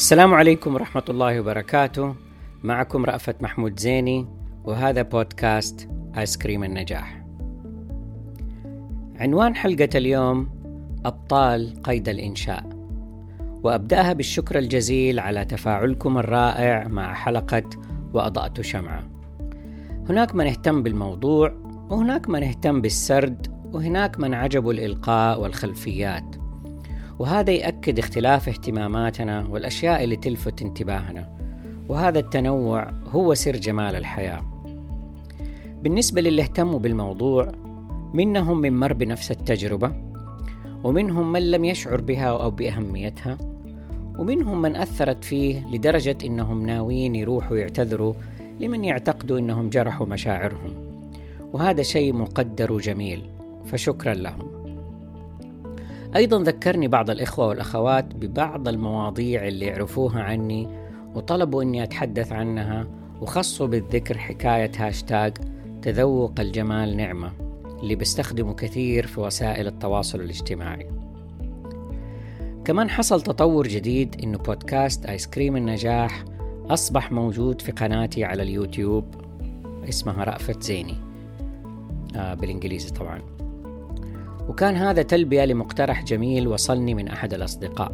السلام عليكم ورحمة الله وبركاته. معكم رأفت محمود زيني وهذا بودكاست آيس كريم النجاح. عنوان حلقة اليوم أبطال قيد الإنشاء. وأبدأها بالشكر الجزيل على تفاعلكم الرائع مع حلقة وأضأت شمعة. هناك من اهتم بالموضوع وهناك من اهتم بالسرد وهناك من عجبه الإلقاء والخلفيات. وهذا يأكد اختلاف اهتماماتنا والأشياء اللي تلفت انتباهنا. وهذا التنوع هو سر جمال الحياة. بالنسبة للي اهتموا بالموضوع منهم من مر بنفس التجربة ومنهم من لم يشعر بها أو بأهميتها ومنهم من أثرت فيه لدرجة إنهم ناويين يروحوا يعتذروا لمن يعتقدوا إنهم جرحوا مشاعرهم. وهذا شيء مقدر وجميل فشكرا لهم. أيضا ذكرني بعض الإخوة والأخوات ببعض المواضيع اللي يعرفوها عني وطلبوا أني أتحدث عنها وخصوا بالذكر حكاية هاشتاج تذوق الجمال نعمة اللي بستخدمه كثير في وسائل التواصل الاجتماعي. كمان حصل تطور جديد إنه بودكاست آيس كريم النجاح أصبح موجود في قناتي على اليوتيوب اسمها رأفت زيني. آه بالإنجليزي طبعاً. وكان هذا تلبية لمقترح جميل وصلني من أحد الأصدقاء.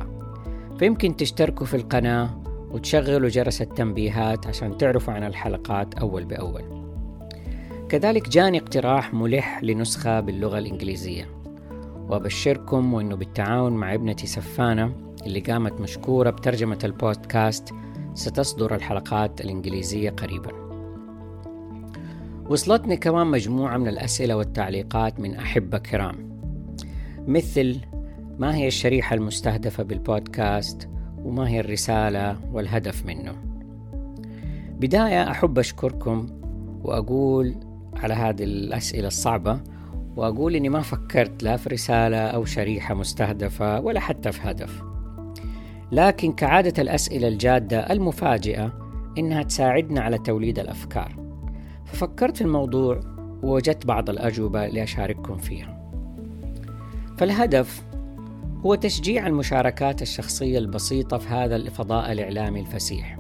فيمكن تشتركوا في القناة وتشغلوا جرس التنبيهات عشان تعرفوا عن الحلقات أول بأول. كذلك جاني اقتراح ملح لنسخة باللغة الإنجليزية. وأبشركم وأنه بالتعاون مع ابنتي سفانة اللي قامت مشكورة بترجمة البودكاست ستصدر الحلقات الإنجليزية قريبا. وصلتني كمان مجموعة من الأسئلة والتعليقات من أحبة كرام. مثل ما هي الشريحة المستهدفة بالبودكاست وما هي الرسالة والهدف منه. بداية أحب أشكركم وأقول على هذه الأسئلة الصعبة وأقول إني ما فكرت لا في رسالة أو شريحة مستهدفة ولا حتى في هدف. لكن كعادة الأسئلة الجادة المفاجئة إنها تساعدنا على توليد الأفكار. ففكرت في الموضوع ووجدت بعض الأجوبة لأشارككم فيها. فالهدف هو تشجيع المشاركات الشخصية البسيطة في هذا الفضاء الإعلامي الفسيح.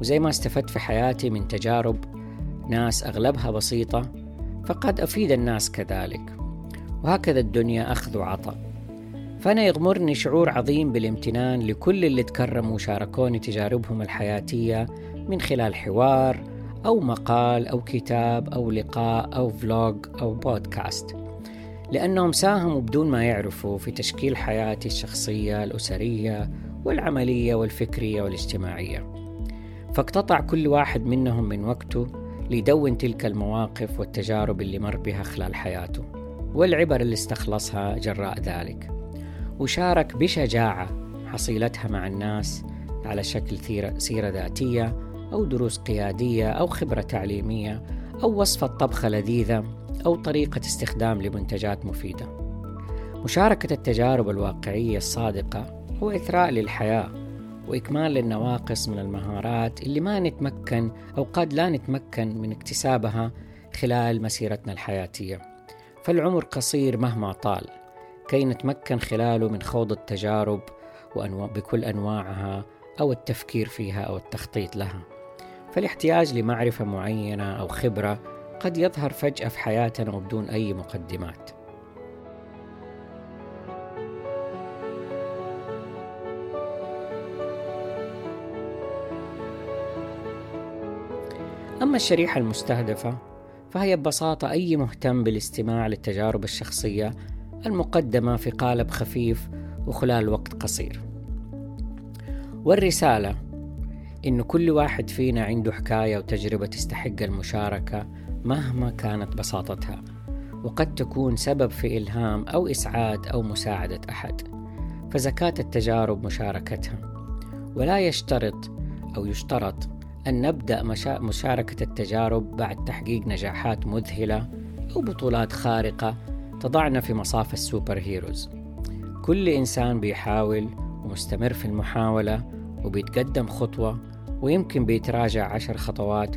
وزي ما استفدت في حياتي من تجارب ناس أغلبها بسيطة فقد أفيد الناس كذلك. وهكذا الدنيا أخذ وعطاء. فأنا يغمرني شعور عظيم بالامتنان لكل اللي تكرموا وشاركوني تجاربهم الحياتية من خلال حوار أو مقال أو كتاب أو لقاء أو فلوج أو بودكاست. لأنهم ساهموا بدون ما يعرفوا في تشكيل حياتي الشخصية الأسرية والعملية والفكرية والاجتماعية. فاقتطع كل واحد منهم من وقته ليدون تلك المواقف والتجارب اللي مر بها خلال حياته والعبر اللي استخلصها جراء ذلك. وشارك بشجاعة حصيلتها مع الناس على شكل سيرة ذاتية أو دروس قيادية أو خبرة تعليمية أو وصفة طبخة لذيذة. أو طريقة استخدام لمنتجات مفيدة. مشاركة التجارب الواقعية الصادقة هو إثراء للحياة وإكمال للنواقص من المهارات اللي ما نتمكن أو قد لا نتمكن من اكتسابها خلال مسيرتنا الحياتية. فالعمر قصير مهما طال كي نتمكن خلاله من خوض التجارب وأنواع بكل أنواعها أو التفكير فيها أو التخطيط لها. فالاحتياج لمعرفة معينة أو خبرة قد يظهر فجأة في حياتنا وبدون أي مقدمات. أما الشريحة المستهدفة فهي ببساطة أي مهتم بالاستماع للتجارب الشخصية المقدمة في قالب خفيف وخلال وقت قصير. والرسالة إن كل واحد فينا عنده حكاية وتجربة تستحق المشاركة مهما كانت بساطتها وقد تكون سبب في إلهام أو إسعاد أو مساعدة أحد فزكاة التجارب مشاركتها. ولا يشترط أو يشترط أن نبدأ مشاركة التجارب بعد تحقيق نجاحات مذهلة أو بطولات خارقة تضعنا في مصاف السوبر هيروز. كل إنسان بيحاول ومستمر في المحاولة وبيتقدم خطوة ويمكن بيتراجع عشر خطوات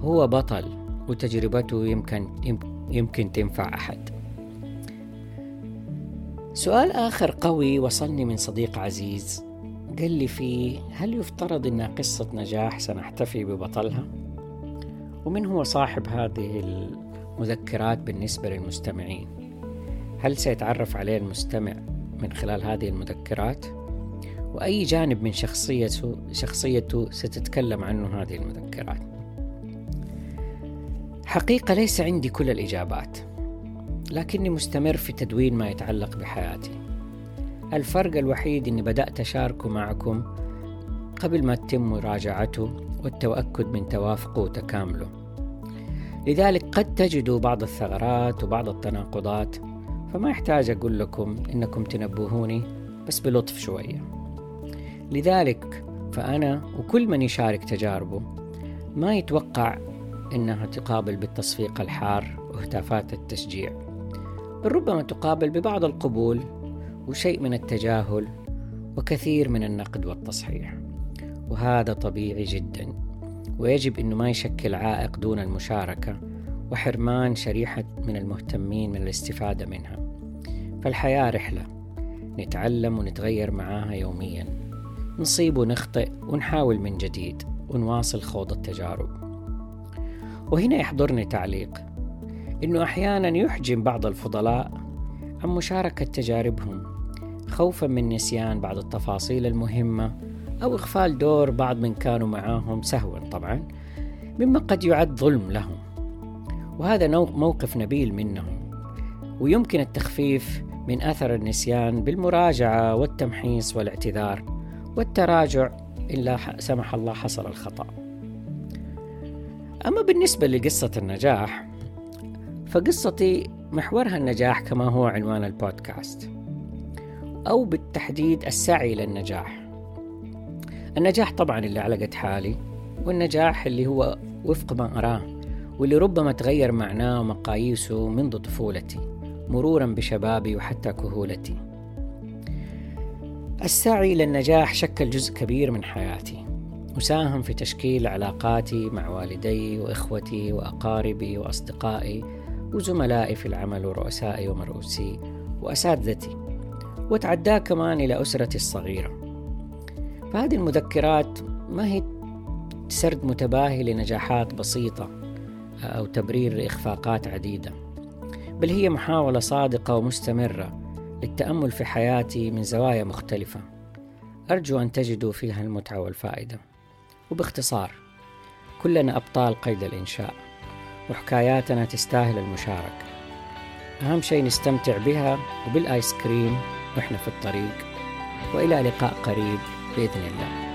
هو بطل. وتجربته يمكن يمكن تنفع أحد. سؤال آخر قوي وصلني من صديق عزيز قال لي فيه هل يفترض انها قصة نجاح سنحتفي ببطلها؟ ومن هو صاحب هذه المذكرات بالنسبة للمستمعين؟ هل سيتعرف عليه المستمع من خلال هذه المذكرات؟ وأي جانب من شخصيته شخصيته ستتكلم عنه هذه المذكرات؟ حقيقة ليس عندي كل الإجابات لكني مستمر في تدوين ما يتعلق بحياتي. الفرق الوحيد أني بدأت أشاركه معكم قبل ما تتم مراجعته والتأكد من توافقه وتكامله. لذلك قد تجدوا بعض الثغرات وبعض التناقضات فما يحتاج أقول لكم إنكم تنبهوني بس بلطف شوية. لذلك فأنا وكل من يشارك تجاربه ما يتوقع إنها تقابل بالتصفيق الحار وهتافات التشجيع. بل ربما تقابل ببعض القبول وشيء من التجاهل وكثير من النقد والتصحيح. وهذا طبيعي جدا. ويجب إنه ما يشكل عائق دون المشاركة وحرمان شريحة من المهتمين من الاستفادة منها. فالحياة رحلة. نتعلم ونتغير معاها يوميا. نصيب ونخطئ ونحاول من جديد ونواصل خوض التجارب. وهنا يحضرني تعليق. إنه أحيانا يحجم بعض الفضلاء عن مشاركة تجاربهم خوفا من نسيان بعض التفاصيل المهمة أو إغفال دور بعض من كانوا معاهم سهوا طبعا مما قد يعد ظلم لهم. وهذا موقف نبيل منهم. ويمكن التخفيف من أثر النسيان بالمراجعة والتمحيص والاعتذار والتراجع إن لا سمح الله حصل الخطأ. أما بالنسبة لقصة النجاح فقصتي محورها النجاح كما هو عنوان البودكاست أو بالتحديد السعي للنجاح. النجاح طبعا اللي على قد حالي والنجاح اللي هو وفق ما أراه واللي ربما تغير معناه ومقاييسه منذ طفولتي مرورا بشبابي وحتى كهولتي. السعي للنجاح شكل جزء كبير من حياتي. وساهم في تشكيل علاقاتي مع والدي وإخوتي وأقاربي وأصدقائي وزملائي في العمل ورؤسائي ومرؤوسي وأساتذتي وتعداه كمان إلى أسرتي الصغيرة. فهذه المذكرات ما هي سرد متباهي لنجاحات بسيطة أو تبرير لإخفاقات عديدة بل هي محاولة صادقة ومستمرة للتأمل في حياتي من زوايا مختلفة. أرجو أن تجدوا فيها المتعة والفائدة. وباختصار كلنا أبطال قيد الإنشاء وحكاياتنا تستاهل المشاركة. أهم شيء نستمتع بها وبالآيس كريم وإحنا في الطريق. وإلى لقاء قريب بإذن الله.